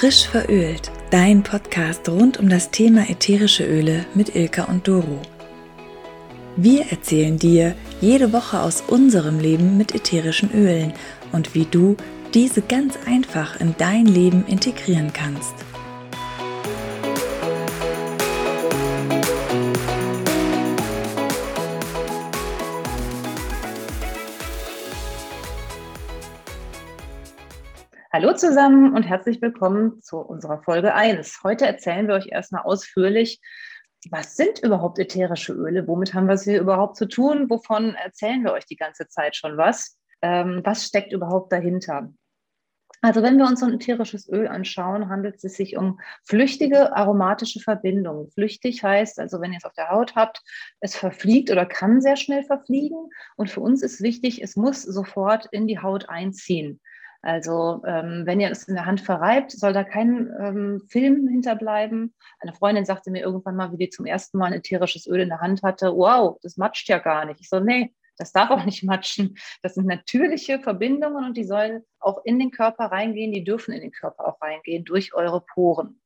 Frisch verölt, dein Podcast rund um das Thema ätherische Öle mit Ilka und Doro. Wir erzählen dir jede Woche aus unserem Leben mit ätherischen Ölen und wie du diese ganz einfach in dein Leben integrieren kannst. Hallo zusammen und herzlich willkommen zu unserer Folge 1. Heute erzählen wir euch erstmal ausführlich, was sind überhaupt ätherische Öle? Womit haben wir es hier überhaupt zu tun? Wovon erzählen wir euch die ganze Zeit schon was? Ähm, was steckt überhaupt dahinter? Also wenn wir uns so ein ätherisches Öl anschauen, handelt es sich um flüchtige aromatische Verbindungen. Flüchtig heißt also, wenn ihr es auf der Haut habt, es verfliegt oder kann sehr schnell verfliegen. Und für uns ist wichtig, es muss sofort in die Haut einziehen. Also ähm, wenn ihr es in der Hand verreibt, soll da kein ähm, Film hinterbleiben. Eine Freundin sagte mir irgendwann mal, wie die zum ersten Mal ein ätherisches Öl in der Hand hatte, wow, das matscht ja gar nicht. Ich so, nee, das darf auch nicht matschen. Das sind natürliche Verbindungen und die sollen auch in den Körper reingehen, die dürfen in den Körper auch reingehen durch eure Poren.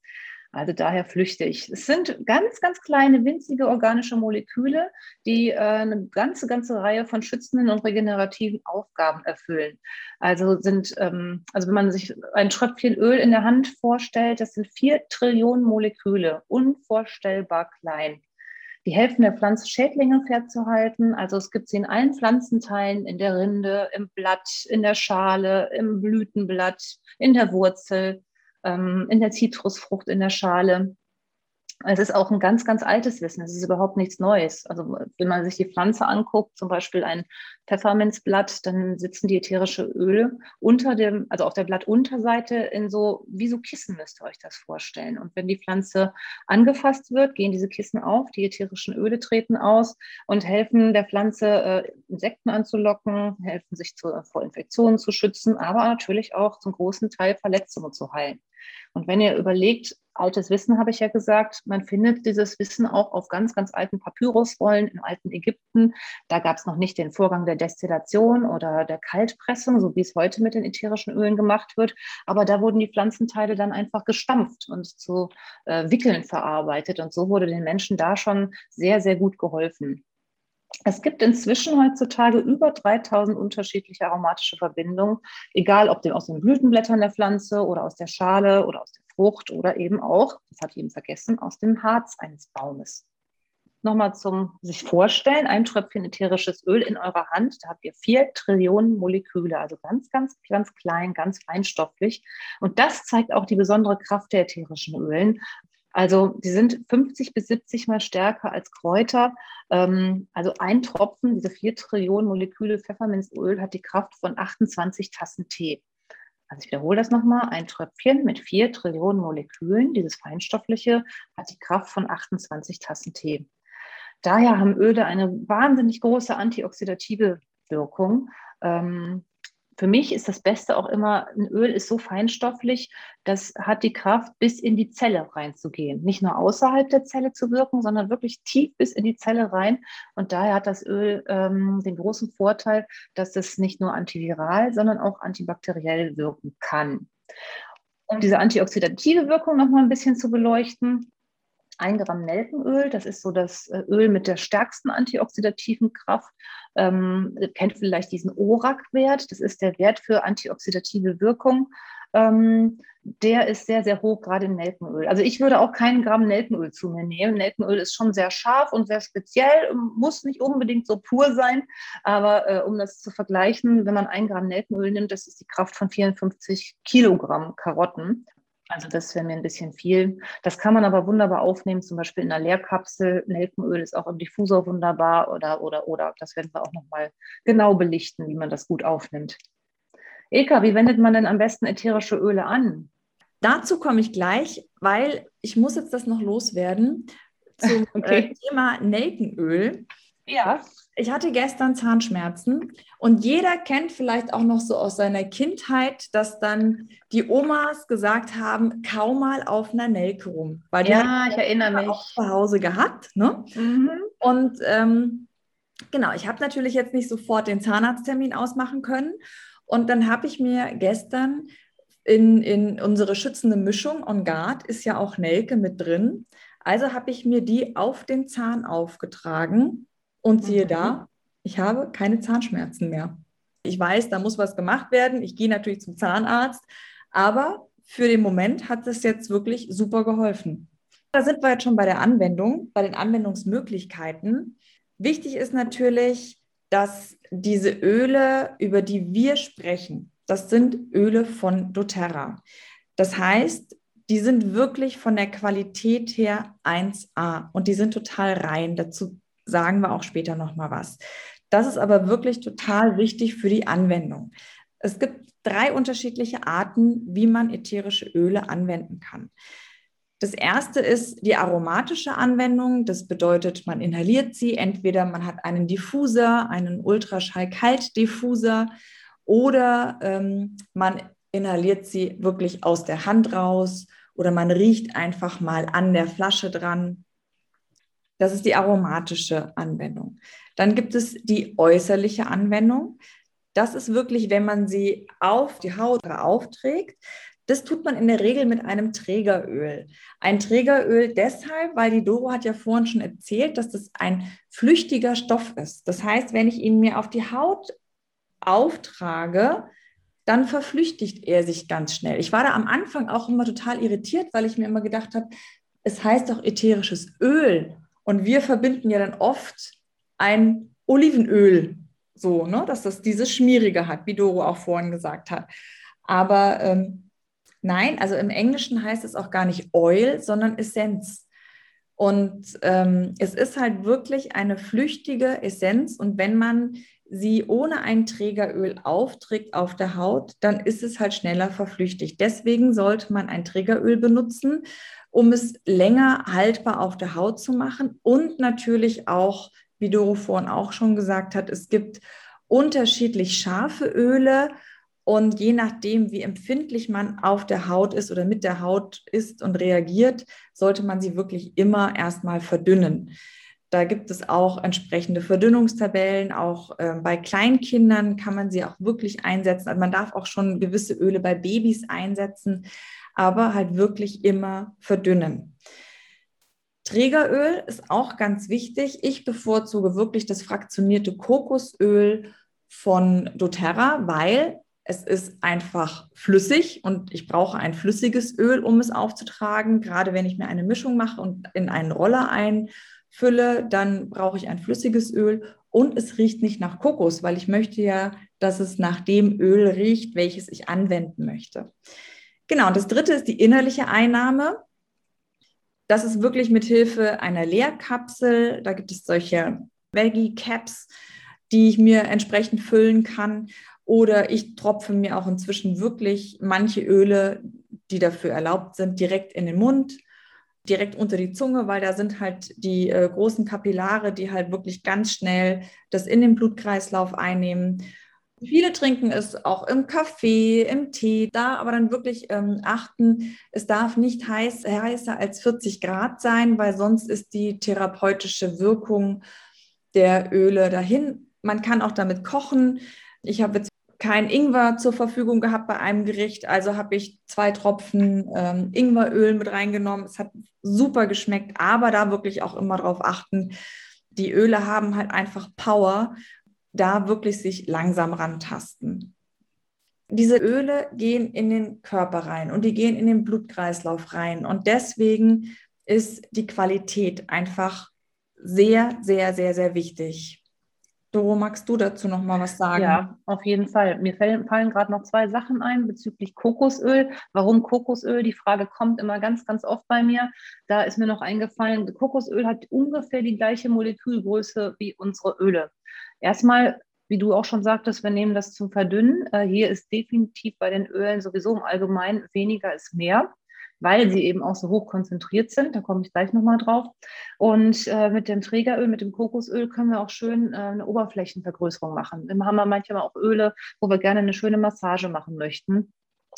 Also daher flüchtig. Es sind ganz, ganz kleine, winzige organische Moleküle, die äh, eine ganze, ganze Reihe von schützenden und regenerativen Aufgaben erfüllen. Also sind, ähm, also wenn man sich ein Tröpfchen Öl in der Hand vorstellt, das sind vier Trillionen Moleküle, unvorstellbar klein. Die helfen der Pflanze, Schädlinge fernzuhalten. Also es gibt sie in allen Pflanzenteilen, in der Rinde, im Blatt, in der Schale, im Blütenblatt, in der Wurzel in der Zitrusfrucht, in der Schale. Es ist auch ein ganz, ganz altes Wissen. Es ist überhaupt nichts Neues. Also wenn man sich die Pflanze anguckt, zum Beispiel ein Pfefferminzblatt, dann sitzen die ätherische Öle unter dem, also auf der Blattunterseite in so, wie so Kissen müsst ihr euch das vorstellen. Und wenn die Pflanze angefasst wird, gehen diese Kissen auf, die ätherischen Öle treten aus und helfen der Pflanze, äh, Insekten anzulocken, helfen sich vor Infektionen zu schützen, aber natürlich auch zum großen Teil Verletzungen zu heilen. Und wenn ihr überlegt, altes Wissen habe ich ja gesagt, man findet dieses Wissen auch auf ganz, ganz alten Papyrusrollen im alten Ägypten. Da gab es noch nicht den Vorgang der Destillation oder der Kaltpressung, so wie es heute mit den ätherischen Ölen gemacht wird. Aber da wurden die Pflanzenteile dann einfach gestampft und zu äh, Wickeln verarbeitet. Und so wurde den Menschen da schon sehr, sehr gut geholfen. Es gibt inzwischen heutzutage über 3000 unterschiedliche aromatische Verbindungen, egal ob aus den Blütenblättern der Pflanze oder aus der Schale oder aus der Frucht oder eben auch, das hat eben vergessen, aus dem Harz eines Baumes. Nochmal zum sich vorstellen, ein Tröpfchen ätherisches Öl in eurer Hand, da habt ihr vier Trillionen Moleküle, also ganz, ganz, ganz klein, ganz feinstofflich. Und das zeigt auch die besondere Kraft der ätherischen Ölen. Also die sind 50 bis 70 mal stärker als Kräuter. Ähm, also ein Tropfen, diese vier Trillionen Moleküle Pfefferminzöl hat die Kraft von 28 Tassen Tee. Also ich wiederhole das nochmal. Ein Tröpfchen mit vier Trillionen Molekülen, dieses feinstoffliche, hat die Kraft von 28 Tassen Tee. Daher haben Öle eine wahnsinnig große antioxidative Wirkung. Ähm, für mich ist das Beste auch immer, ein Öl ist so feinstofflich, das hat die Kraft, bis in die Zelle reinzugehen. Nicht nur außerhalb der Zelle zu wirken, sondern wirklich tief bis in die Zelle rein. Und daher hat das Öl ähm, den großen Vorteil, dass es nicht nur antiviral, sondern auch antibakteriell wirken kann. Um diese antioxidative Wirkung noch mal ein bisschen zu beleuchten, ein Gramm Nelkenöl, das ist so das äh, Öl mit der stärksten antioxidativen Kraft. Ähm, kennt vielleicht diesen ORAC-Wert, das ist der Wert für antioxidative Wirkung. Ähm, der ist sehr, sehr hoch, gerade im Nelkenöl. Also ich würde auch keinen Gramm Nelkenöl zu mir nehmen. Nelkenöl ist schon sehr scharf und sehr speziell, muss nicht unbedingt so pur sein, aber äh, um das zu vergleichen, wenn man ein Gramm Nelkenöl nimmt, das ist die Kraft von 54 Kilogramm Karotten. Also das wäre mir ein bisschen viel. Das kann man aber wunderbar aufnehmen, zum Beispiel in einer Leerkapsel. Nelkenöl ist auch im Diffusor wunderbar oder, oder, oder. Das werden wir auch nochmal genau belichten, wie man das gut aufnimmt. Eka, wie wendet man denn am besten ätherische Öle an? Dazu komme ich gleich, weil ich muss jetzt das noch loswerden zum okay. äh, Thema Nelkenöl. Ja ich hatte gestern Zahnschmerzen und jeder kennt vielleicht auch noch so aus seiner Kindheit, dass dann die Omas gesagt haben, kaum mal auf einer Nelke rum. Weil die ja, ich erinnere mich. Auch zu Hause gehabt. Ne? Mhm. Und ähm, genau, ich habe natürlich jetzt nicht sofort den Zahnarzttermin ausmachen können. Und dann habe ich mir gestern in, in unsere schützende Mischung On Guard ist ja auch Nelke mit drin. Also habe ich mir die auf den Zahn aufgetragen und siehe da, ich habe keine Zahnschmerzen mehr. Ich weiß, da muss was gemacht werden. Ich gehe natürlich zum Zahnarzt, aber für den Moment hat es jetzt wirklich super geholfen. Da sind wir jetzt schon bei der Anwendung, bei den Anwendungsmöglichkeiten. Wichtig ist natürlich, dass diese Öle, über die wir sprechen, das sind Öle von doTERRA. Das heißt, die sind wirklich von der Qualität her 1A und die sind total rein. Dazu sagen wir auch später noch mal was. Das ist aber wirklich total wichtig für die Anwendung. Es gibt drei unterschiedliche Arten, wie man ätherische Öle anwenden kann. Das erste ist die aromatische Anwendung. Das bedeutet, man inhaliert sie. Entweder man hat einen Diffuser, einen Ultraschall-Kalt-Diffuser oder ähm, man inhaliert sie wirklich aus der Hand raus oder man riecht einfach mal an der Flasche dran. Das ist die aromatische Anwendung. Dann gibt es die äußerliche Anwendung. Das ist wirklich, wenn man sie auf die Haut aufträgt. Das tut man in der Regel mit einem Trägeröl. Ein Trägeröl deshalb, weil die Doro hat ja vorhin schon erzählt, dass das ein flüchtiger Stoff ist. Das heißt, wenn ich ihn mir auf die Haut auftrage, dann verflüchtigt er sich ganz schnell. Ich war da am Anfang auch immer total irritiert, weil ich mir immer gedacht habe, es heißt doch ätherisches Öl. Und wir verbinden ja dann oft ein Olivenöl, so, ne, dass das dieses Schmierige hat, wie Doro auch vorhin gesagt hat. Aber ähm, nein, also im Englischen heißt es auch gar nicht Oil, sondern Essenz. Und ähm, es ist halt wirklich eine flüchtige Essenz. Und wenn man sie ohne ein Trägeröl aufträgt auf der Haut, dann ist es halt schneller verflüchtigt. Deswegen sollte man ein Trägeröl benutzen, um es länger haltbar auf der Haut zu machen und natürlich auch, wie Doro vorhin auch schon gesagt hat, es gibt unterschiedlich scharfe Öle und je nachdem, wie empfindlich man auf der Haut ist oder mit der Haut ist und reagiert, sollte man sie wirklich immer erstmal verdünnen. Da gibt es auch entsprechende Verdünnungstabellen. Auch äh, bei Kleinkindern kann man sie auch wirklich einsetzen. Also man darf auch schon gewisse Öle bei Babys einsetzen, aber halt wirklich immer verdünnen. Trägeröl ist auch ganz wichtig. Ich bevorzuge wirklich das fraktionierte Kokosöl von doTERRA, weil es ist einfach flüssig und ich brauche ein flüssiges Öl, um es aufzutragen. Gerade wenn ich mir eine Mischung mache und in einen Roller ein fülle, dann brauche ich ein flüssiges Öl und es riecht nicht nach Kokos, weil ich möchte ja, dass es nach dem Öl riecht, welches ich anwenden möchte. Genau, und das dritte ist die innerliche Einnahme. Das ist wirklich mit Hilfe einer Leerkapsel. Da gibt es solche Veggie Caps, die ich mir entsprechend füllen kann. Oder ich tropfe mir auch inzwischen wirklich manche Öle, die dafür erlaubt sind, direkt in den Mund direkt unter die Zunge, weil da sind halt die äh, großen Kapillare, die halt wirklich ganz schnell das in den Blutkreislauf einnehmen. Viele trinken es auch im Kaffee, im Tee, da aber dann wirklich ähm, achten, es darf nicht heiß, heißer als 40 Grad sein, weil sonst ist die therapeutische Wirkung der Öle dahin. Man kann auch damit kochen. Ich habe jetzt kein Ingwer zur Verfügung gehabt bei einem Gericht, also habe ich zwei Tropfen ähm, Ingweröl mit reingenommen. Es hat super geschmeckt, aber da wirklich auch immer darauf achten, die Öle haben halt einfach Power, da wirklich sich langsam rantasten. Diese Öle gehen in den Körper rein und die gehen in den Blutkreislauf rein und deswegen ist die Qualität einfach sehr, sehr, sehr, sehr wichtig. Doro, magst du dazu noch mal was sagen? Ja, auf jeden Fall. Mir fallen, fallen gerade noch zwei Sachen ein bezüglich Kokosöl. Warum Kokosöl? Die Frage kommt immer ganz, ganz oft bei mir. Da ist mir noch eingefallen, Kokosöl hat ungefähr die gleiche Molekülgröße wie unsere Öle. Erstmal, wie du auch schon sagtest, wir nehmen das zum Verdünnen. Äh, hier ist definitiv bei den Ölen sowieso im Allgemeinen weniger ist mehr weil sie eben auch so hoch konzentriert sind. Da komme ich gleich nochmal drauf. Und äh, mit dem Trägeröl, mit dem Kokosöl können wir auch schön äh, eine Oberflächenvergrößerung machen. Dann haben wir manchmal auch Öle, wo wir gerne eine schöne Massage machen möchten.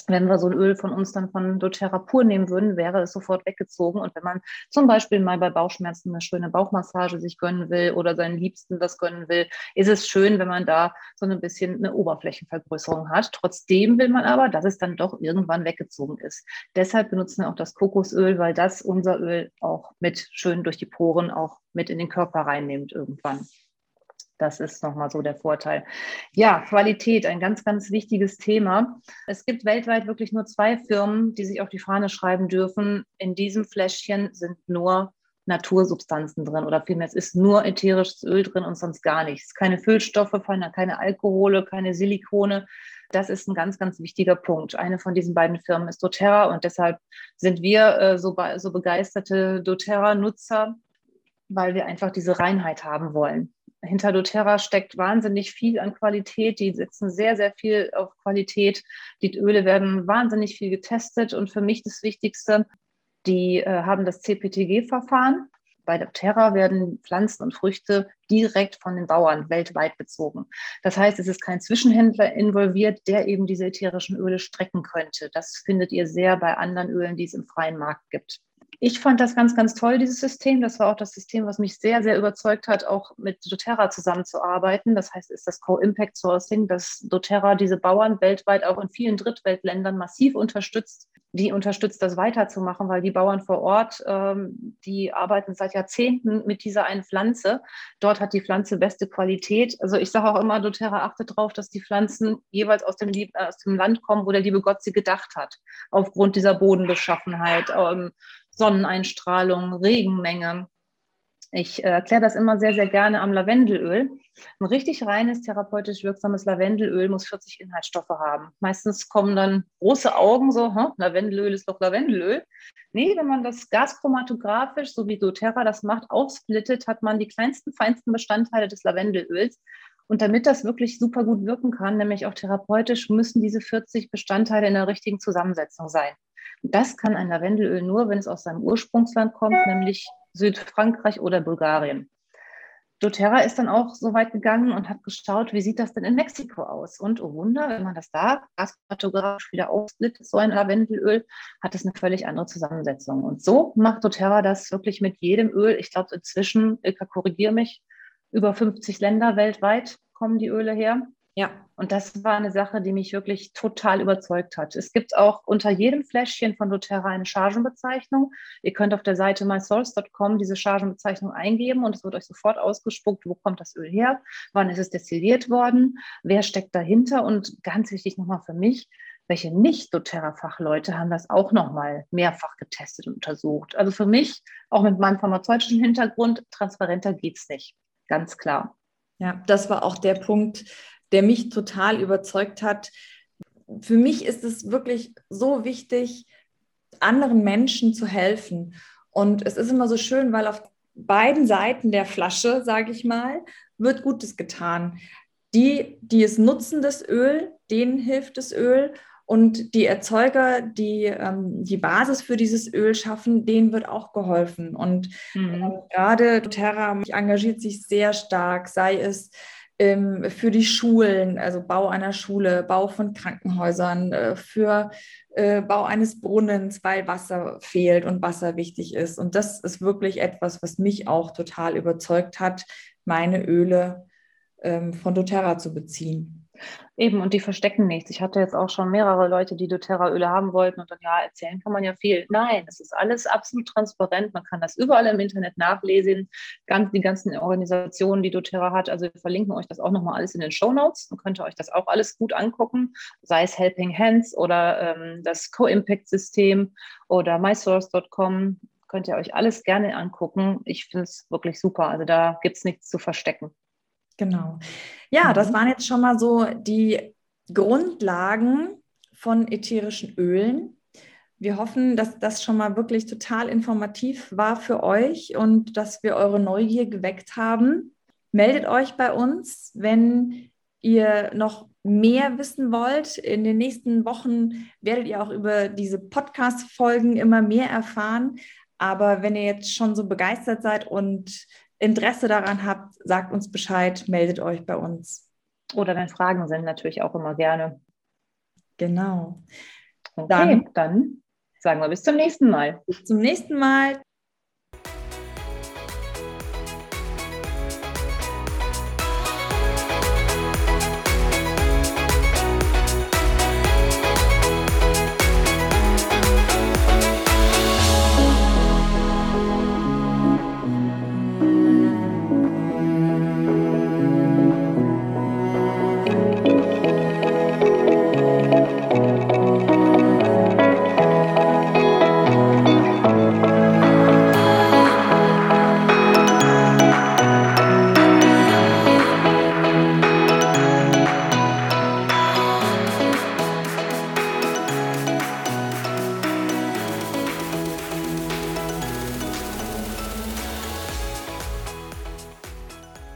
Wenn wir so ein Öl von uns dann von doTERRA pur nehmen würden, wäre es sofort weggezogen. Und wenn man zum Beispiel mal bei Bauchschmerzen eine schöne Bauchmassage sich gönnen will oder seinen Liebsten das gönnen will, ist es schön, wenn man da so ein bisschen eine Oberflächenvergrößerung hat. Trotzdem will man aber, dass es dann doch irgendwann weggezogen ist. Deshalb benutzen wir auch das Kokosöl, weil das unser Öl auch mit schön durch die Poren auch mit in den Körper reinnimmt irgendwann. Das ist nochmal so der Vorteil. Ja, Qualität, ein ganz, ganz wichtiges Thema. Es gibt weltweit wirklich nur zwei Firmen, die sich auf die Fahne schreiben dürfen. In diesem Fläschchen sind nur Natursubstanzen drin oder vielmehr es ist nur ätherisches Öl drin und sonst gar nichts. Keine Füllstoffe, keine Alkohole, keine Silikone. Das ist ein ganz, ganz wichtiger Punkt. Eine von diesen beiden Firmen ist doTERRA und deshalb sind wir äh, so, so begeisterte doTERRA-Nutzer, weil wir einfach diese Reinheit haben wollen hinter doTERRA steckt wahnsinnig viel an Qualität. Die setzen sehr, sehr viel auf Qualität. Die Öle werden wahnsinnig viel getestet. Und für mich das Wichtigste, die äh, haben das CPTG-Verfahren. Bei doTERRA werden Pflanzen und Früchte direkt von den Bauern weltweit bezogen. Das heißt, es ist kein Zwischenhändler involviert, der eben diese ätherischen Öle strecken könnte. Das findet ihr sehr bei anderen Ölen, die es im freien Markt gibt ich fand das ganz, ganz toll, dieses System. Das war auch das System, was mich sehr, sehr überzeugt hat, auch mit doTERRA zusammenzuarbeiten. Das heißt, ist das Co-Impact Sourcing, dass doTERRA diese Bauern weltweit auch in vielen Drittweltländern massiv unterstützt. Die unterstützt, das weiterzumachen, weil die Bauern vor Ort, ähm, die arbeiten seit Jahrzehnten mit dieser einen Pflanze. Dort hat die Pflanze beste Qualität. Also ich sage auch immer, doTERRA achtet darauf, dass die Pflanzen jeweils aus dem, äh, aus dem Land kommen, wo der liebe Gott sie gedacht hat, aufgrund dieser Bodenbeschaffenheit. Ähm, Sonneneinstrahlung, Regenmenge. Ich äh, erkläre das immer sehr, sehr gerne am Lavendelöl. Ein richtig reines, therapeutisch wirksames Lavendelöl muss 40 Inhaltsstoffe haben. Meistens kommen dann große Augen so, hm, Lavendelöl ist doch Lavendelöl. Nee, wenn man das gaschromatografisch, so wie doTERRA das macht, aufsplittet, hat man die kleinsten, feinsten Bestandteile des Lavendelöls. Und damit das wirklich super gut wirken kann, nämlich auch therapeutisch, müssen diese 40 Bestandteile in der richtigen Zusammensetzung sein. Das kann ein Lavendelöl nur, wenn es aus seinem Ursprungsland kommt, nämlich Südfrankreich oder Bulgarien. doTERRA ist dann auch so weit gegangen und hat geschaut, wie sieht das denn in Mexiko aus? Und oh Wunder, wenn man das da gaskartografisch wieder aufsplittet, so ein Lavendelöl, hat es eine völlig andere Zusammensetzung. Und so macht doTERRA das wirklich mit jedem Öl. Ich glaube, inzwischen, Ilka, korrigiere mich, über 50 Länder weltweit kommen die Öle her. Ja. Und das war eine Sache, die mich wirklich total überzeugt hat. Es gibt auch unter jedem Fläschchen von doTERRA eine Chargenbezeichnung. Ihr könnt auf der Seite mysource.com diese Chargenbezeichnung eingeben und es wird euch sofort ausgespuckt, wo kommt das Öl her, wann ist es destilliert worden, wer steckt dahinter und ganz wichtig nochmal für mich, welche Nicht-doTERRA-Fachleute haben das auch nochmal mehrfach getestet und untersucht. Also für mich, auch mit meinem pharmazeutischen Hintergrund, transparenter geht es nicht. Ganz klar. Ja, das war auch der Punkt, der mich total überzeugt hat. Für mich ist es wirklich so wichtig, anderen Menschen zu helfen. Und es ist immer so schön, weil auf beiden Seiten der Flasche, sage ich mal, wird Gutes getan. Die, die es nutzen, das Öl, denen hilft das Öl. Und die Erzeuger, die ähm, die Basis für dieses Öl schaffen, denen wird auch geholfen. Und mhm. äh, gerade doTERRA engagiert sich sehr stark, sei es ähm, für die Schulen, also Bau einer Schule, Bau von Krankenhäusern, äh, für äh, Bau eines Brunnens, weil Wasser fehlt und Wasser wichtig ist. Und das ist wirklich etwas, was mich auch total überzeugt hat, meine Öle ähm, von doTERRA zu beziehen. Eben, und die verstecken nichts. Ich hatte jetzt auch schon mehrere Leute, die doTERRA-Öle haben wollten und dann, ja, erzählen kann man ja viel. Nein, es ist alles absolut transparent. Man kann das überall im Internet nachlesen. Ganz, die ganzen Organisationen, die doTERRA hat. Also wir verlinken euch das auch nochmal alles in den Show Notes. Dann könnt ihr euch das auch alles gut angucken. Sei es Helping Hands oder ähm, das Co-Impact-System oder mysource.com. Könnt ihr euch alles gerne angucken. Ich finde es wirklich super. Also da gibt es nichts zu verstecken. Genau. Ja, das mhm. waren jetzt schon mal so die Grundlagen von ätherischen Ölen. Wir hoffen, dass das schon mal wirklich total informativ war für euch und dass wir eure Neugier geweckt haben. Meldet euch bei uns, wenn ihr noch mehr wissen wollt. In den nächsten Wochen werdet ihr auch über diese Podcast-Folgen immer mehr erfahren. Aber wenn ihr jetzt schon so begeistert seid und Interesse daran habt, sagt uns Bescheid, meldet euch bei uns. Oder wenn Fragen sind, natürlich auch immer gerne. Genau. Okay, dann, dann sagen wir bis zum nächsten Mal. Bis zum nächsten Mal.